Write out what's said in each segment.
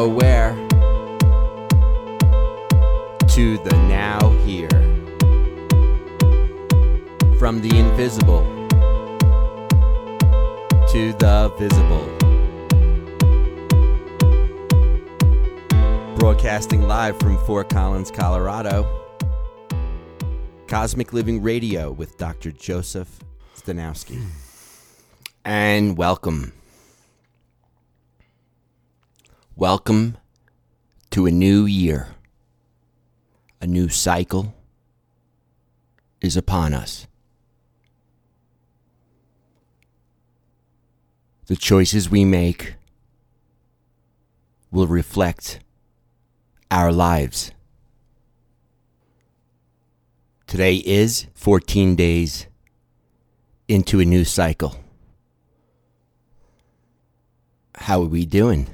nowhere to the now here. From the invisible to the visible. Broadcasting live from Fort Collins, Colorado. Cosmic Living Radio with Dr. Joseph Stanowski. And welcome. Welcome to a new year. A new cycle is upon us. The choices we make will reflect our lives. Today is 14 days into a new cycle. How are we doing?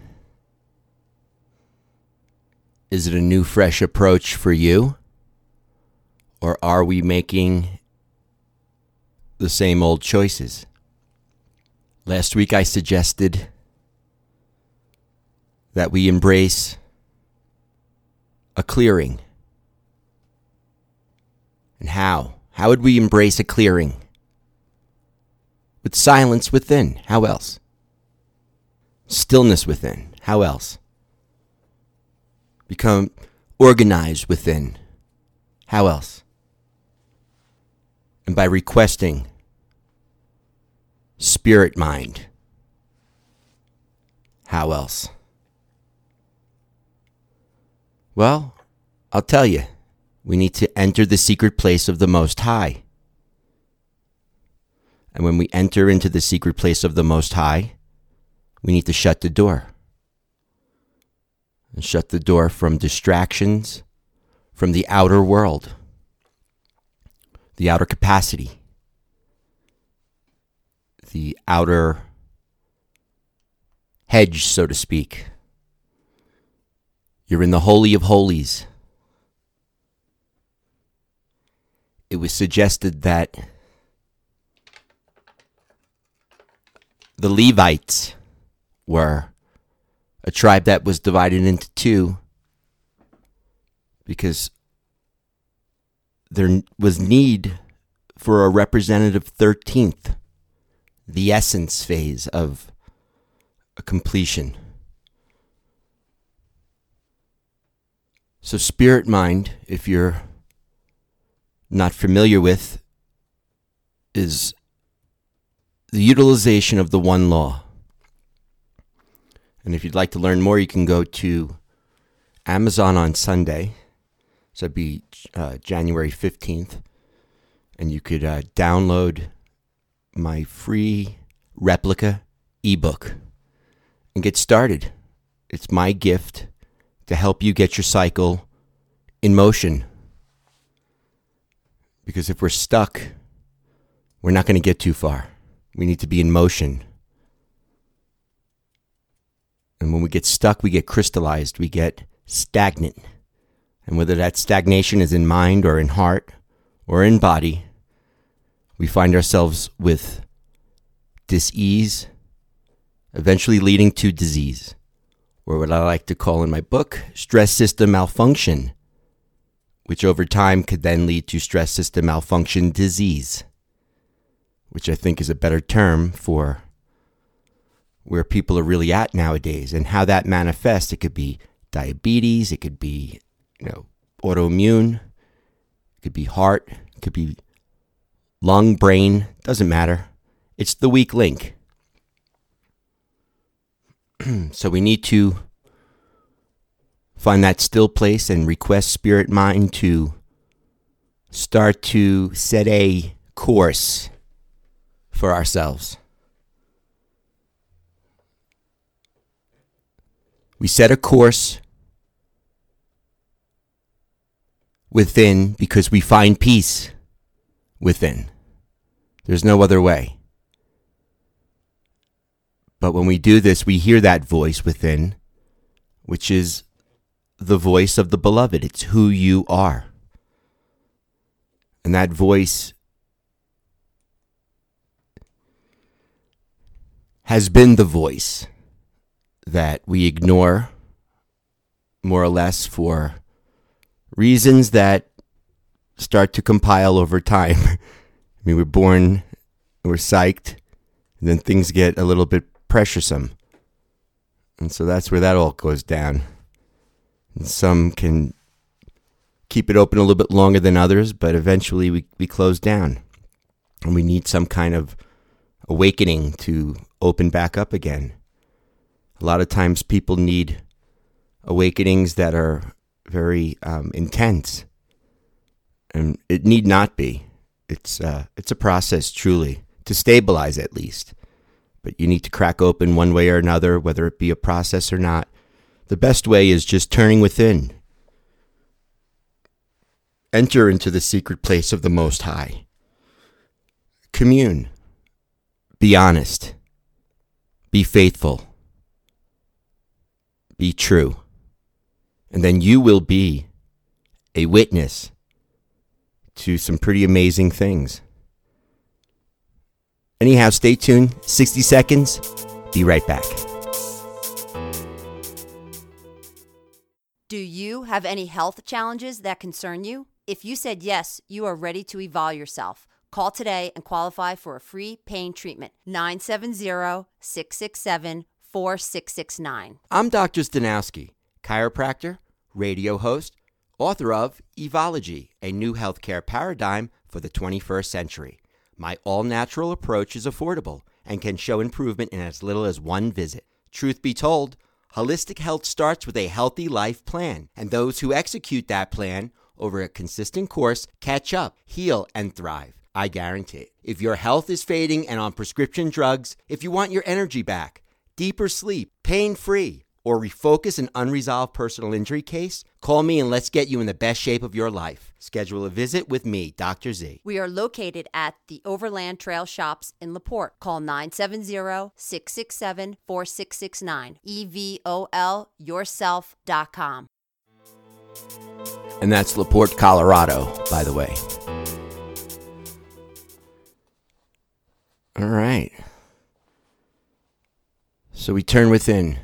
Is it a new, fresh approach for you? Or are we making the same old choices? Last week I suggested that we embrace a clearing. And how? How would we embrace a clearing? With silence within. How else? Stillness within. How else? Become organized within. How else? And by requesting spirit mind. How else? Well, I'll tell you, we need to enter the secret place of the Most High. And when we enter into the secret place of the Most High, we need to shut the door. And shut the door from distractions, from the outer world, the outer capacity the outer hedge, so to speak. You're in the Holy of Holies. It was suggested that the Levites were a tribe that was divided into two because there was need for a representative 13th the essence phase of a completion. So, spirit mind, if you're not familiar with, is the utilization of the one law. And if you'd like to learn more, you can go to Amazon on Sunday. So it'd be uh, January 15th. And you could uh, download my free replica ebook and get started. It's my gift to help you get your cycle in motion. Because if we're stuck, we're not going to get too far. We need to be in motion. And when we get stuck, we get crystallized, we get stagnant. And whether that stagnation is in mind or in heart or in body, we find ourselves with disease, eventually leading to disease, or what I like to call in my book, stress system malfunction, which over time could then lead to stress system malfunction disease, which I think is a better term for where people are really at nowadays and how that manifests. It could be diabetes, it could be, you know, autoimmune, it could be heart, it could be lung, brain, doesn't matter. It's the weak link. so we need to find that still place and request spirit mind to start to set a course for ourselves. We set a course within because we find peace within. There's no other way. But when we do this, we hear that voice within, which is the voice of the beloved. It's who you are. And that voice has been the voice that we ignore more or less for reasons that start to compile over time. I mean, we're born, we're psyched, and then things get a little bit pressuresome. And so that's where that all goes down. And some can keep it open a little bit longer than others, but eventually we, we close down. And we need some kind of awakening to open back up again. A lot of times people need awakenings that are very um, intense, and it need not be. It's uh, it's a process truly to stabilize at least, but you need to crack open one way or another, whether it be a process or not. The best way is just turning within. Enter into the secret place of the Most High. Commune. Be honest. Be faithful. Be true. And then you will be a witness to some pretty amazing things. Anyhow, stay tuned. 60 seconds. Be right back. Do you have any health challenges that concern you? If you said yes, you are ready to evolve yourself. Call today and qualify for a free pain treatment. 970 667 4669. I'm Dr. Stanowski, chiropractor, radio host, author of Evology, a new healthcare paradigm for the 21st century. My all natural approach is affordable and can show improvement in as little as one visit. Truth be told, holistic health starts with a healthy life plan, and those who execute that plan over a consistent course catch up, heal, and thrive. I guarantee. It. If your health is fading and on prescription drugs, if you want your energy back, deeper sleep, pain free, or refocus an unresolved personal injury case, call me and let's get you in the best shape of your life. Schedule a visit with me, Dr. Z. We are located at the Overland Trail Shops in LaPorte. Call 970-667-4669. E-V-O-L yourself.com. And that's LaPorte, Colorado, by the way. All right. So we turn within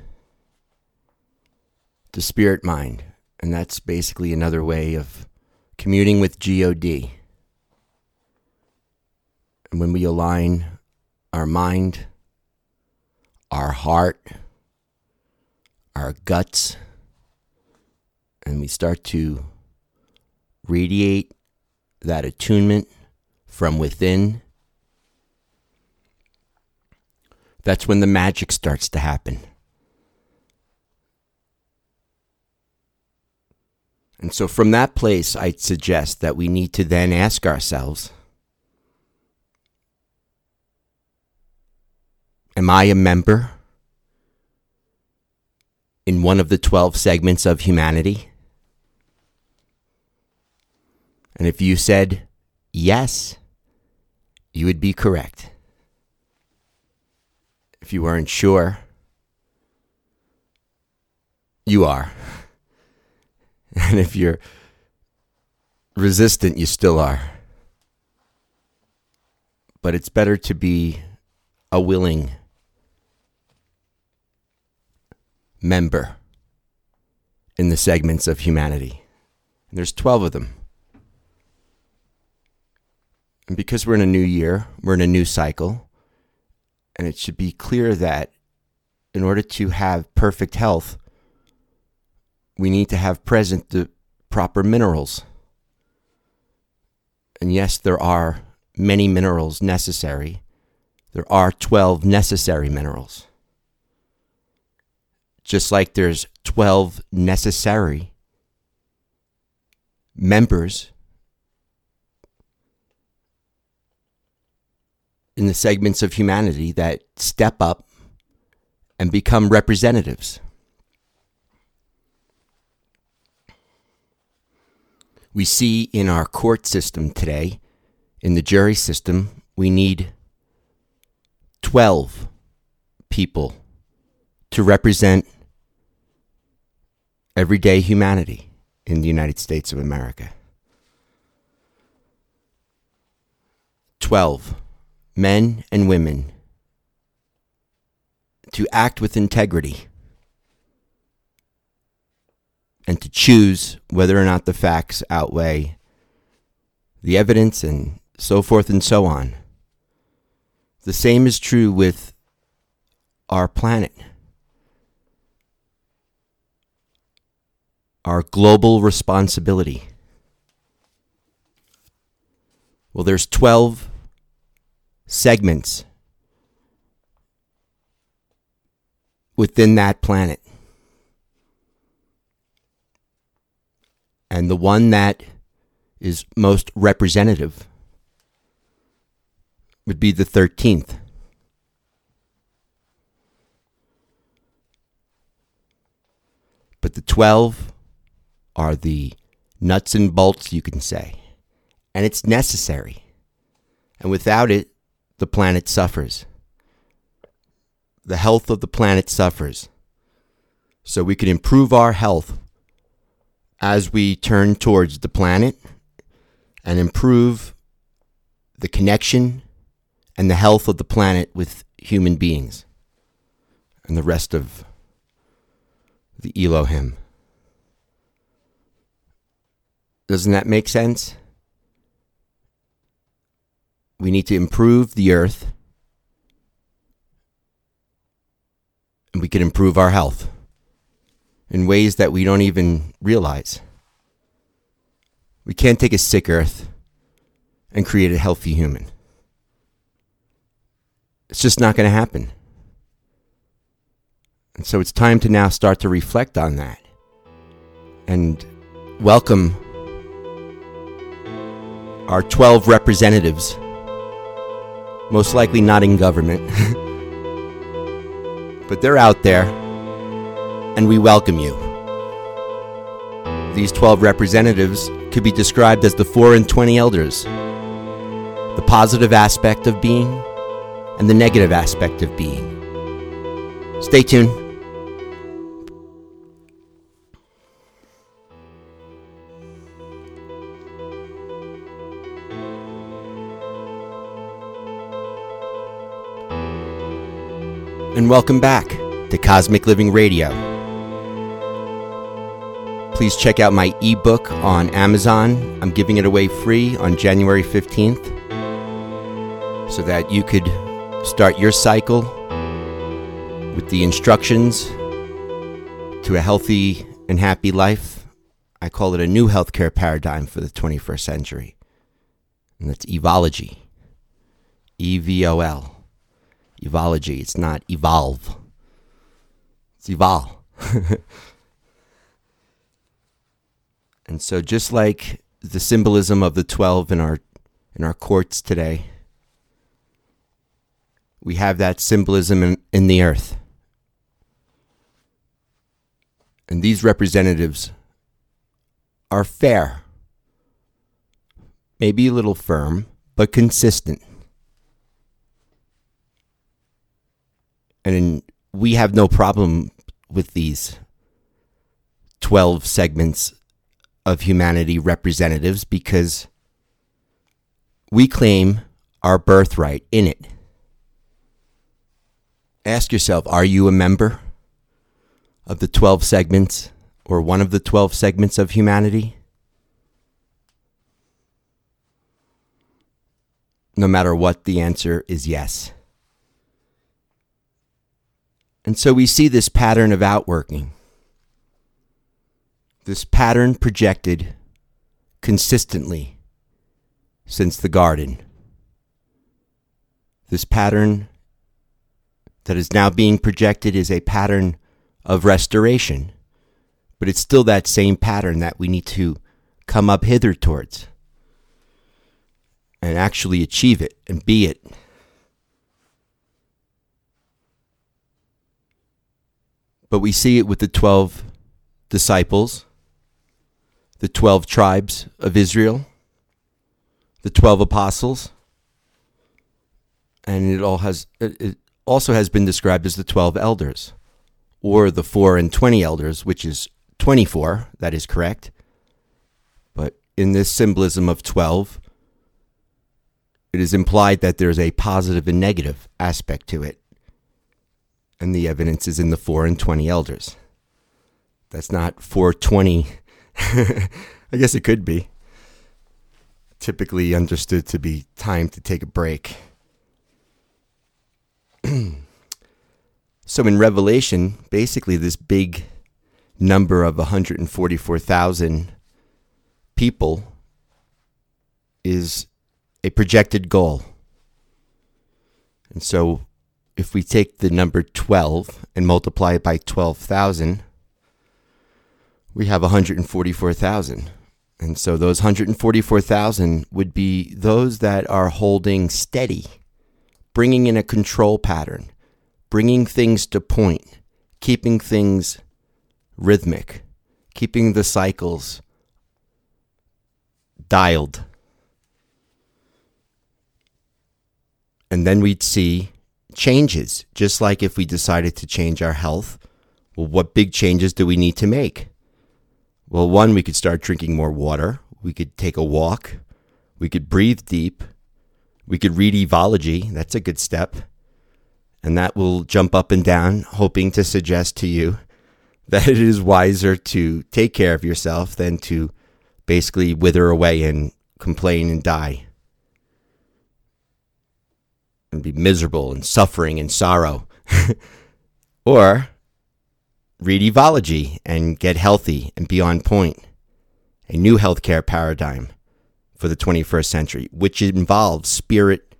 to spirit mind, and that's basically another way of communing with God. And when we align our mind, our heart, our guts, and we start to radiate that attunement from within, that's when the magic starts to happen. And so, from that place, I'd suggest that we need to then ask ourselves Am I a member in one of the 12 segments of humanity? And if you said yes, you would be correct. If you weren't sure, you are. And if you're resistant, you still are. But it's better to be a willing member in the segments of humanity. And there's 12 of them. And because we're in a new year, we're in a new cycle, and it should be clear that in order to have perfect health, we need to have present the proper minerals. And yes, there are many minerals necessary. There are 12 necessary minerals. Just like there's 12 necessary members in the segments of humanity that step up and become representatives. we see in our court system today, in the jury system, we need 12 people to represent everyday humanity in the United States of America. 12 men and women to act with integrity, and to choose whether or not the facts outweigh the evidence and so forth and so on. The same is true with our planet. Our global responsibility. Well, there's 12 segments within that planet. And the one that is most representative would be the 13th. But the 12 are the nuts and bolts, you can say. And it's necessary. And without it, the planet suffers. The health of the planet suffers. So we can improve our health as we turn towards the planet and improve the connection and the health of the planet with human beings and the rest of the Elohim. Doesn't that make sense? We need to improve the earth and we can improve our health in ways that we don't even realize. We can't take a sick earth and create a healthy human. It's just not going to happen. And so it's time to now start to reflect on that and welcome our 12 representatives, most likely not in government, but they're out there, and we welcome you. These 12 representatives could be described as the 4 and 20 elders, the positive aspect of being and the negative aspect of being. Stay tuned. And welcome back to Cosmic Living Radio. Please check out my ebook on Amazon. I'm giving it away free on January 15th so that you could Start your cycle with the instructions to a healthy and happy life. I call it a new healthcare paradigm for the 21st century. And that's evology. E V O L. Evology. It's not evolve. It's evolve. and so just like the symbolism of the 12 in our in our courts today, we have that symbolism in, in the earth. And these representatives are fair, maybe a little firm, but consistent. And we have no problem with these 12 segments of humanity representatives because we claim our birthright in it ask yourself are you a member of the 12 segments or one of the 12 segments of humanity? No matter what, the answer is yes. And so we see this pattern of outworking, this pattern projected consistently since the garden. This pattern that is now being projected is a pattern of restoration. But it's still that same pattern that we need to come up hither towards and actually achieve it and be it. But we see it with the 12 disciples, the 12 tribes of Israel, the 12 apostles, and it all has it, also has been described as the 12 elders, or the 4 and 20 elders, which is 24, that is correct. But in this symbolism of 12, it is implied that there's a positive and negative aspect to it. And the evidence is in the 4 and 20 elders. That's not 420. I guess it could be. Typically understood to be time to take a break. so in Revelation, basically, this big number of 144,000 people is a projected goal. And so if we take the number 12 and multiply it by 12,000, we have 144,000. And so those 144,000 would be those that are holding steady, bringing in a control pattern, bringing things to point, keeping things rhythmic, keeping the cycles dialed. And then we'd see changes, just like if we decided to change our health. Well, what big changes do we need to make? Well, one, we could start drinking more water. We could take a walk. We could breathe deep. We could read Evology. That's a good step. And that will jump up and down, hoping to suggest to you that it is wiser to take care of yourself than to basically wither away and complain and die and be miserable and suffering and sorrow. or read Evology and get healthy and be on point. A new healthcare paradigm for the 21st century, which involves spirit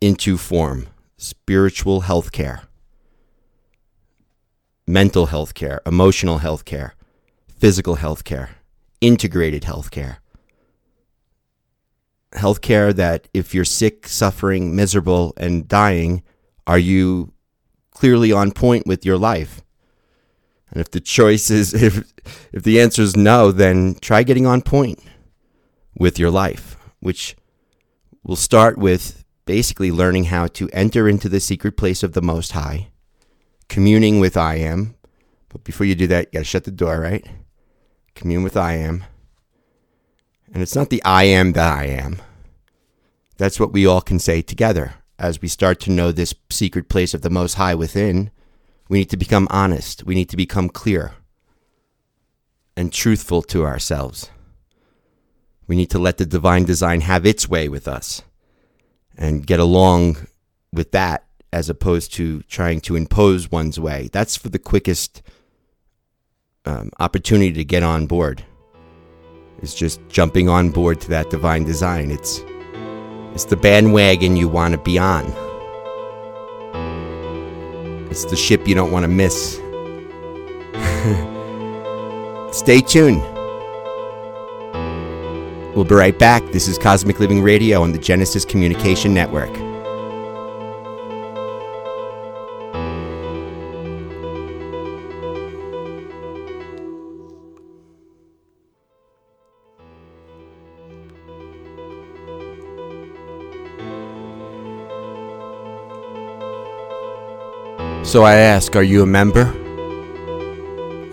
into form, spiritual healthcare, mental healthcare, emotional healthcare, physical healthcare, integrated healthcare healthcare that if you're sick, suffering, miserable, and dying, are you clearly on point with your life? And if the choice is, if, if the answer is no, then try getting on point with your life, which will start with basically learning how to enter into the secret place of the Most High, communing with I Am. But before you do that, you got to shut the door, right? Commune with I Am and it's not the I am that I am. That's what we all can say together. As we start to know this secret place of the Most High within, we need to become honest. We need to become clear and truthful to ourselves. We need to let the divine design have its way with us and get along with that as opposed to trying to impose one's way. That's for the quickest um, opportunity to get on board is just jumping on board to that divine design. It's it's the bandwagon you want to be on. It's the ship you don't want to miss. Stay tuned. We'll be right back. This is Cosmic Living Radio on the Genesis Communication Network. So I ask, are you a member?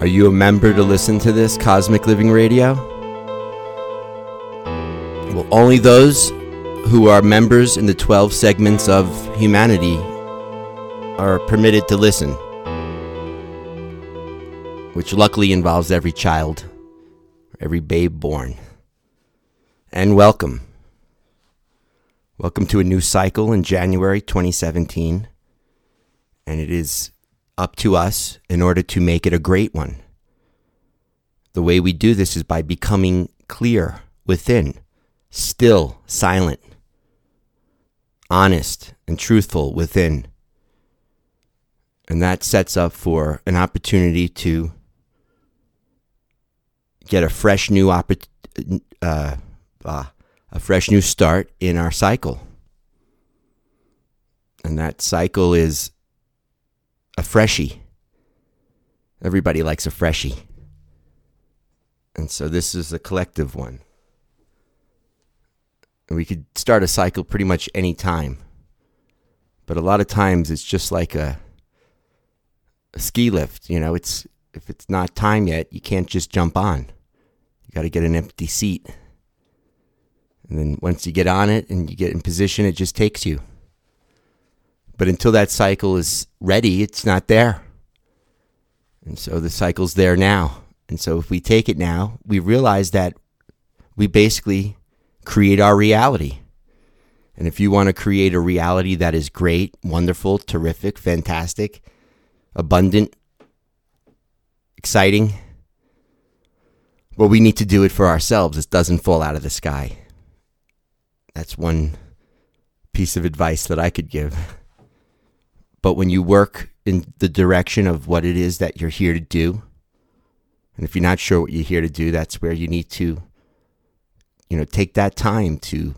Are you a member to listen to this Cosmic Living Radio? Well, only those who are members in the 12 segments of humanity are permitted to listen, which luckily involves every child, every babe born. And welcome. Welcome to a new cycle in January 2017 and it is up to us in order to make it a great one. The way we do this is by becoming clear within, still, silent, honest, and truthful within. And that sets up for an opportunity to get a fresh new oppor- uh, uh, a fresh new start in our cycle. And that cycle is a freshie. Everybody likes a freshie. And so this is a collective one. And we could start a cycle pretty much any time. But a lot of times it's just like a, a ski lift, you know, it's if it's not time yet, you can't just jump on. You got to get an empty seat. And then once you get on it and you get in position, it just takes you. But until that cycle is ready, it's not there. And so the cycle's there now. And so if we take it now, we realize that we basically create our reality. And if you want to create a reality that is great, wonderful, terrific, fantastic, abundant, exciting, well, we need to do it for ourselves. It doesn't fall out of the sky. That's one piece of advice that I could give. But when you work in the direction of what it is that you're here to do, and if you're not sure what you're here to do, that's where you need to, you know, take that time to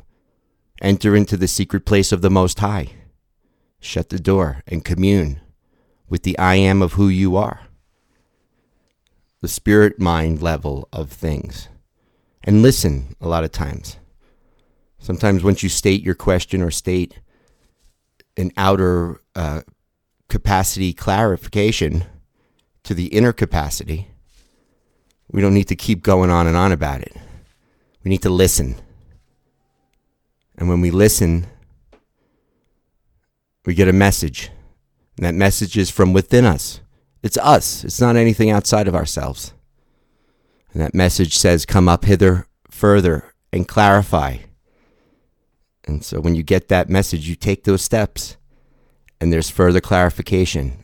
enter into the secret place of the Most High. Shut the door and commune with the I am of who you are, the spirit mind level of things. And listen a lot of times. Sometimes once you state your question or state an outer uh, capacity clarification to the inner capacity, we don't need to keep going on and on about it. We need to listen. And when we listen, we get a message. And that message is from within us. It's us, it's not anything outside of ourselves. And that message says, Come up hither further and clarify. And so when you get that message, you take those steps and there's further clarification.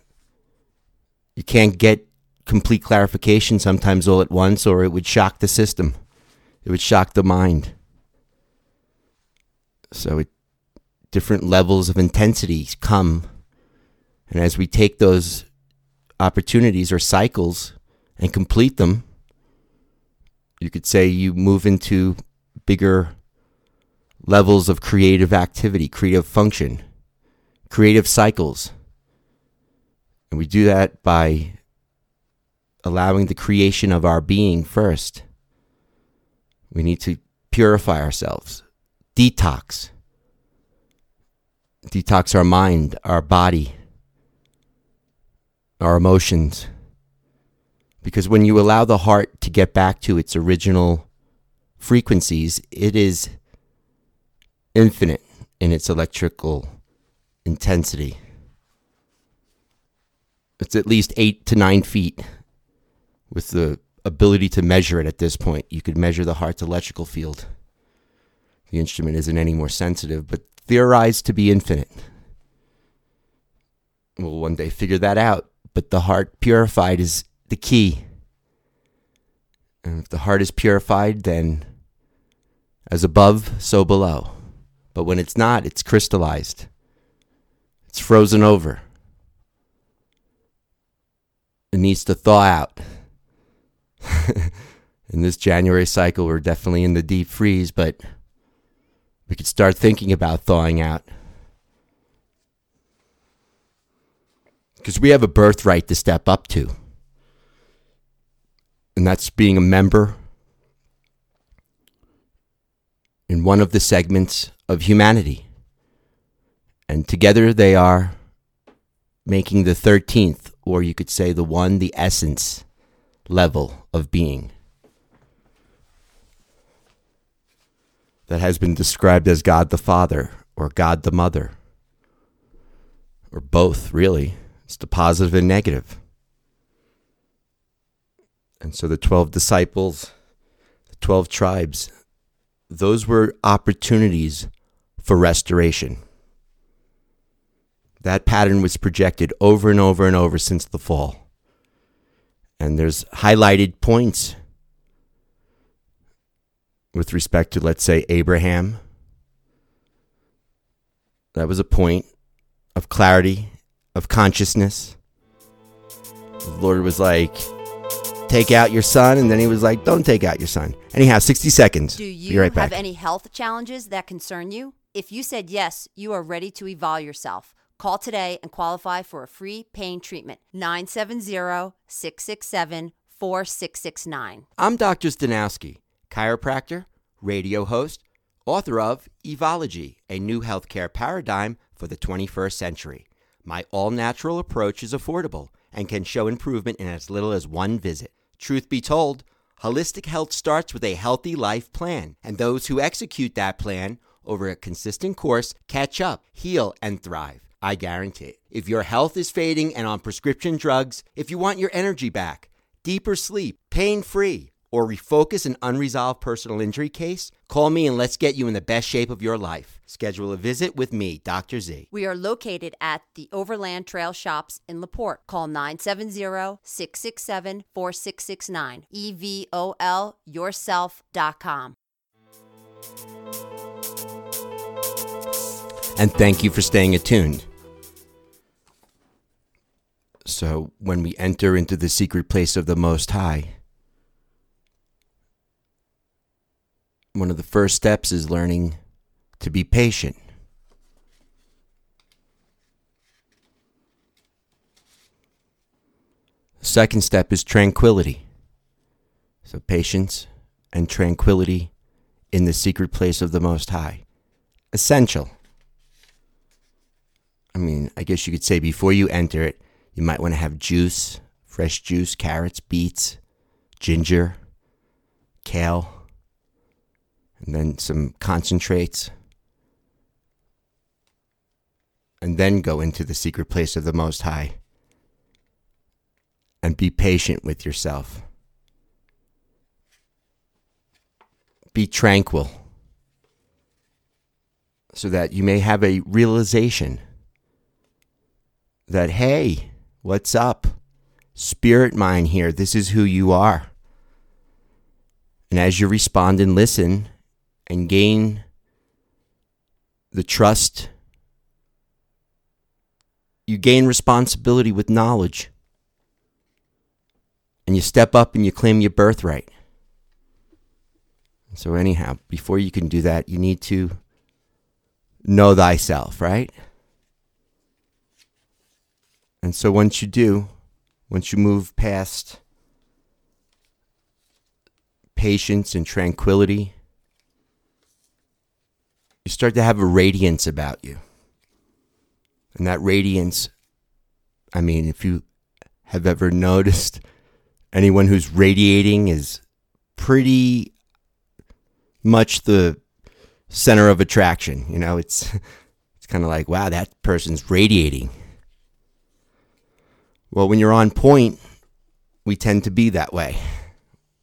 You can't get complete clarification sometimes all at once, or it would shock the system, it would shock the mind. So, it, different levels of intensity come. And as we take those opportunities or cycles and complete them, you could say you move into bigger levels of creative activity, creative function, creative cycles. And we do that by allowing the creation of our being first. We need to purify ourselves, detox, detox our mind, our body, our emotions. Because when you allow the heart to get back to its original frequencies, it is infinite in its electrical intensity. It's at least eight to nine feet with the ability to measure it at this point. You could measure the heart's electrical field. The instrument isn't any more sensitive, but theorized to be infinite. We'll one day figure that out, but the heart purified is the key. And if the heart is purified, then as above, so below. But when it's not, it's crystallized, it's frozen over. It needs to thaw out. in this January cycle, we're definitely in the deep freeze, but we could start thinking about thawing out. Because we have a birthright to step up to. And that's being a member in one of the segments of humanity. And together they are making the 13th, or you could say the one, the essence level of being. That has been described as God the Father or God the Mother, or both, really. It's the positive and negative. And so the 12 disciples, the 12 tribes, those were opportunities for restoration. That pattern was projected over and over and over since the fall. And there's highlighted points with respect to, let's say, Abraham. That was a point of clarity, of consciousness. The Lord was like, take out your son. And then he was like, don't take out your son. Anyhow, 60 seconds. Do you right have any health challenges that concern you? If you said yes, you are ready to evolve yourself. Call today and qualify for a free pain treatment. 970 667 4669. I'm Dr. Stanowski, chiropractor, radio host, author of Evology, a new healthcare paradigm for the 21st century. My all natural approach is affordable and can show improvement in as little as one visit. Truth be told, holistic health starts with a healthy life plan, and those who execute that plan over a consistent course catch up, heal, and thrive. I guarantee it. If your health is fading and on prescription drugs, if you want your energy back, deeper sleep, pain free, or refocus an unresolved personal injury case, call me and let's get you in the best shape of your life. Schedule a visit with me, Dr. Z. We are located at the Overland Trail Shops in LaPorte. Call 970-667-4669. EVOLyourself.com. And thank you for staying attuned. So, when we enter into the secret place of the Most High, one of the first steps is learning to be patient. The second step is tranquility. So, patience and tranquility in the secret place of the Most High. Essential. I mean, I guess you could say before you enter it, you might want to have juice, fresh juice, carrots, beets, ginger, kale, and then some concentrates. And then go into the secret place of the Most High. And be patient with yourself. Be tranquil so that you may have a realization that, hey, what's up? Spirit mind here, this is who you are. And as you respond and listen and gain the trust, you gain responsibility with knowledge. And you step up and you claim your birthright. So, anyhow, before you can do that, you need to know thyself, right? And so once you do, once you move past patience and tranquility, you start to have a radiance about you. And that radiance, I mean, if you have ever noticed anyone who's radiating is pretty much the center of attraction. You know, it's it's kind of like, wow, that person's radiating. Well, when you're on point, we tend to be that way.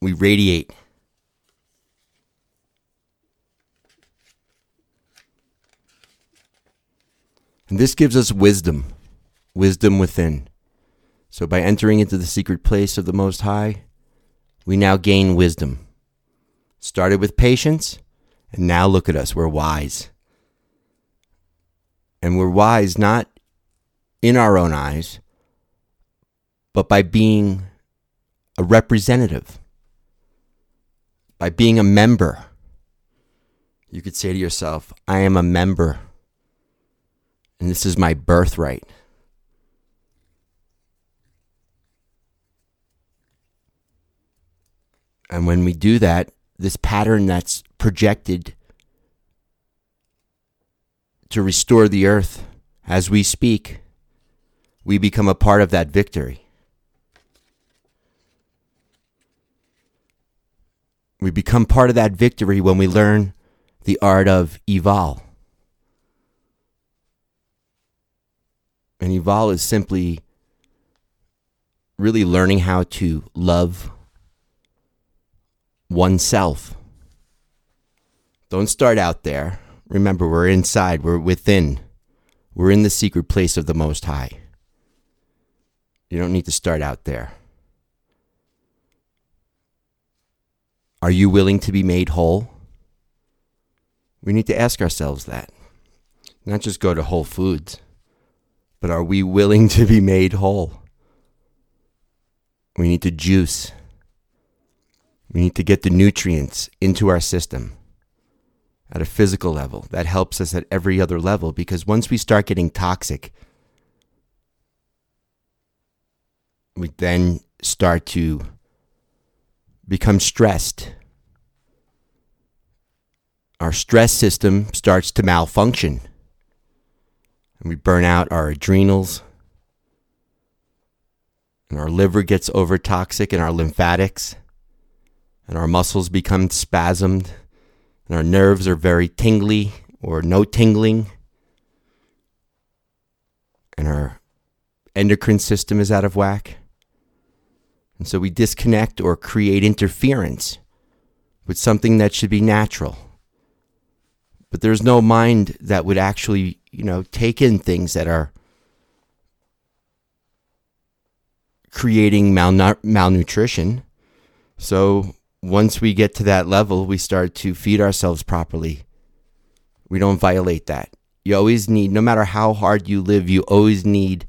We radiate. And this gives us wisdom, wisdom within. So by entering into the secret place of the Most High, we now gain wisdom. Started with patience, and now look at us, we're wise. And we're wise not in our own eyes, but by being a representative, by being a member. You could say to yourself, I am a member, and this is my birthright. And when we do that, this pattern that's projected to restore the earth as we speak, we become a part of that victory. We become part of that victory when we learn the art of Eval. And Eval is simply really learning how to love oneself. Don't start out there. Remember, we're inside, we're within, we're in the secret place of the Most High. You don't need to start out there. Are you willing to be made whole? We need to ask ourselves that. Not just go to Whole Foods, but are we willing to be made whole? We need to juice. We need to get the nutrients into our system at a physical level. That helps us at every other level because once we start getting toxic, we then start to become stressed. Our stress system starts to malfunction. And we burn out our adrenals. And our liver gets over toxic and our lymphatics. And our muscles become spasmed. And our nerves are very tingly or no tingling. and our endocrine system is out of whack. And so we disconnect or create interference with something that should be natural. But there's no mind that would actually, you know, take in things that are creating malnu- malnutrition. So once we get to that level, we start to feed ourselves properly. We don't violate that. You always need, no matter how hard you live, you always need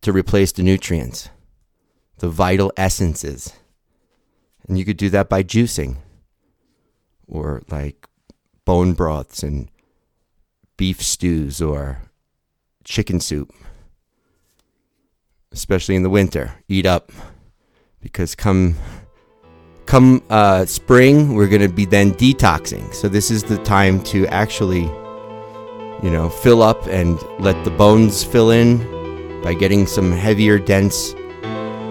to replace the nutrients, the vital essences. And you could do that by juicing or like bone broths and beef stews or chicken soup, especially in the winter. Eat up because come come uh, spring we're going to be then detoxing so this is the time to actually you know fill up and let the bones fill in by getting some heavier dense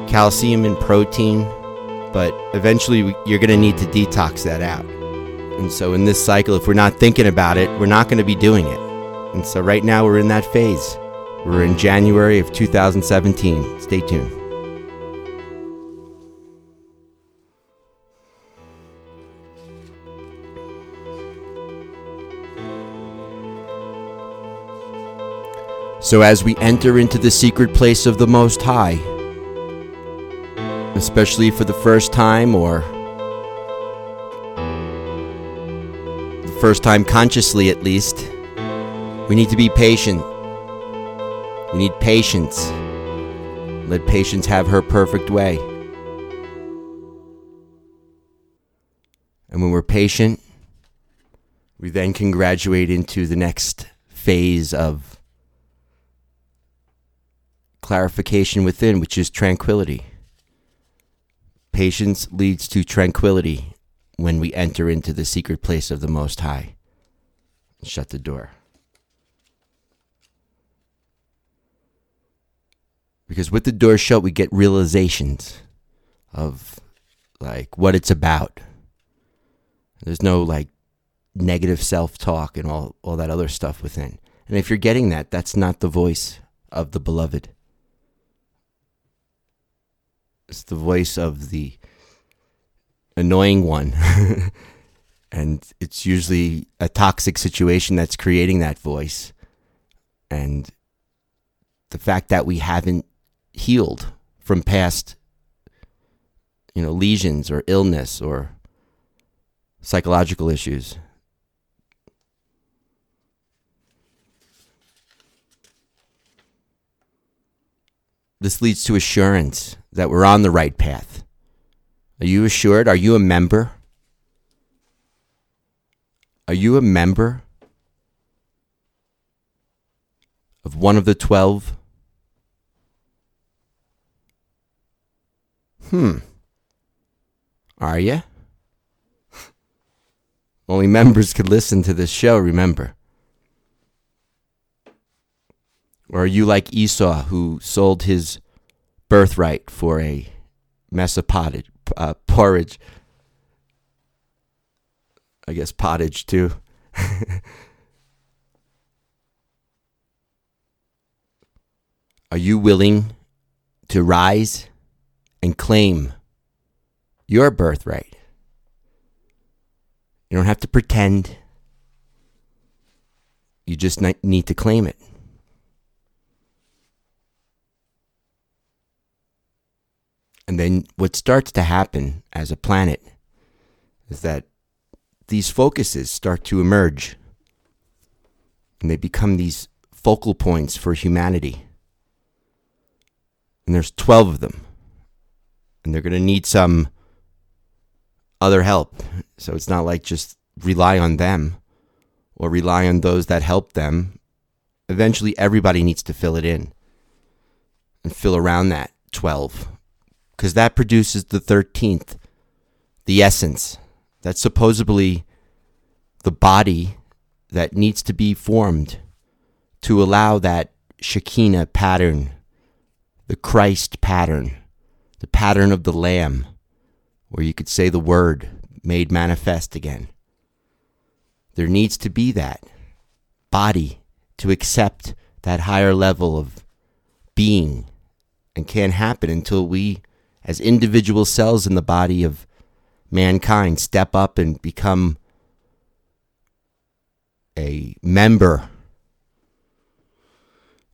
calcium and protein but eventually you're going to need to detox that out. And so in this cycle if we're not thinking about it we're not going to be doing it. And so right now we're in that phase. We're in january of 2017 stay tuned. So, as we enter into the secret place of the Most High, especially for the first time or the first time consciously at least, we need to be patient. We need patience. Let patience have her perfect way. And when we're patient, we then can graduate into the next phase of clarification within, which is tranquility. Patience leads to tranquility when we enter into the secret place of the Most High. Shut the door. Because with the door shut, we get realizations of like what it's about. There's no like negative self talk and all, all that other stuff within. And if you're getting that, that's not the voice of the beloved. It's the voice of the annoying one. and it's usually a toxic situation that's creating that voice. And the fact that we haven't healed from past you know lesions or illness or psychological issues this leads to assurance that we're on the right path. Are you assured? Are you a member? Are you a member of one of the 12? Hmm. Are you? Only members could listen to this show, remember. Or are you like Esau who sold his birthright for a mess of pottage, uh, porridge? I guess pottage too. are you willing to rise and claim your birthright? You don't have to pretend. You just need to claim it. And then what starts to happen as a planet is that these focuses start to emerge and they become these focal points for humanity. And there's 12 of them. And they're going to need some other help. So it's not like just rely on them or rely on those that help them. Eventually, everybody needs to fill it in and fill around that 12 because that produces the 13th, the essence. That's supposedly the body that needs to be formed to allow that Shekinah pattern, the Christ pattern, the pattern of the Lamb, where you could say the Word made manifest again. There needs to be that body to accept that higher level of being and can't happen until we, as individual cells in the body of mankind, step up and become a member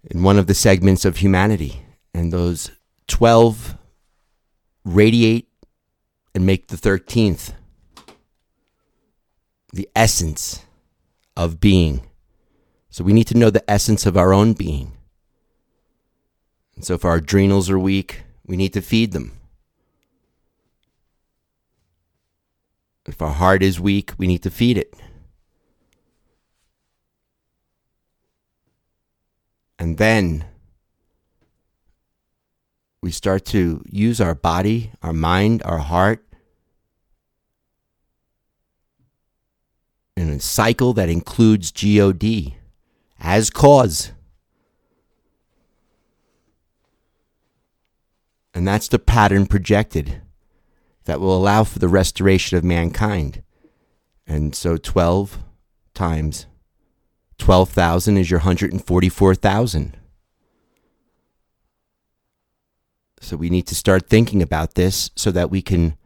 in one of the segments of humanity. And those 12 radiate and make the 13th the essence of being. So we need to know the essence of our own being. And so if our adrenals are weak, we need to feed them. If our heart is weak, we need to feed it. And then we start to use our body, our mind, our heart in a cycle that includes God as cause. And that's the pattern projected that will allow for the restoration of mankind. And so 12 times 12,000 is your 144,000. So we need to start thinking about this so that we can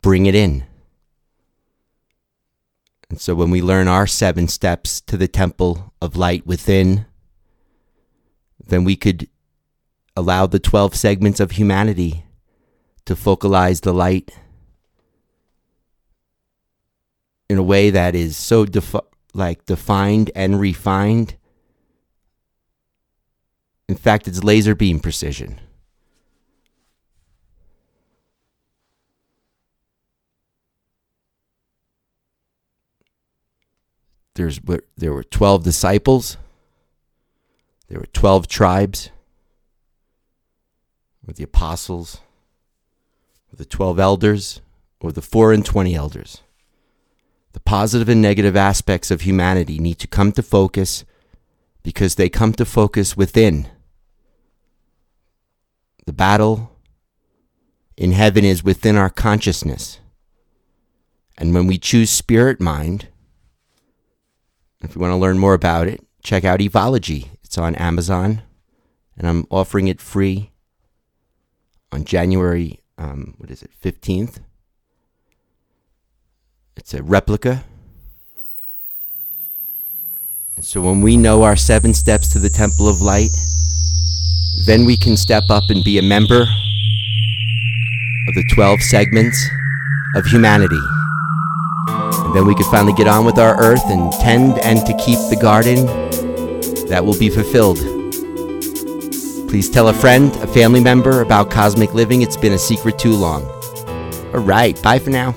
bring it in. And so when we learn our seven steps to the temple of light within, then we could allow the 12 segments of humanity to focalize the light in a way that is so defi- like defined and refined. In fact, it's laser beam precision. There's there were 12 disciples. There were 12 tribes or the apostles the 12 elders or the 4 and 20 elders. The positive and negative aspects of humanity need to come to focus because they come to focus within. The battle in heaven is within our consciousness. And when we choose spirit mind, if you want to learn more about it, check out Evology. It's on Amazon, and I'm offering it free on January, um, what is it, 15th. It's a replica. And so when we know our seven steps to the Temple of Light, then we can step up and be a member of the 12 segments of humanity. And then we can finally get on with our earth and tend and to keep the garden that will be fulfilled. Please tell a friend, a family member about cosmic living. It's been a secret too long. All right, bye for now.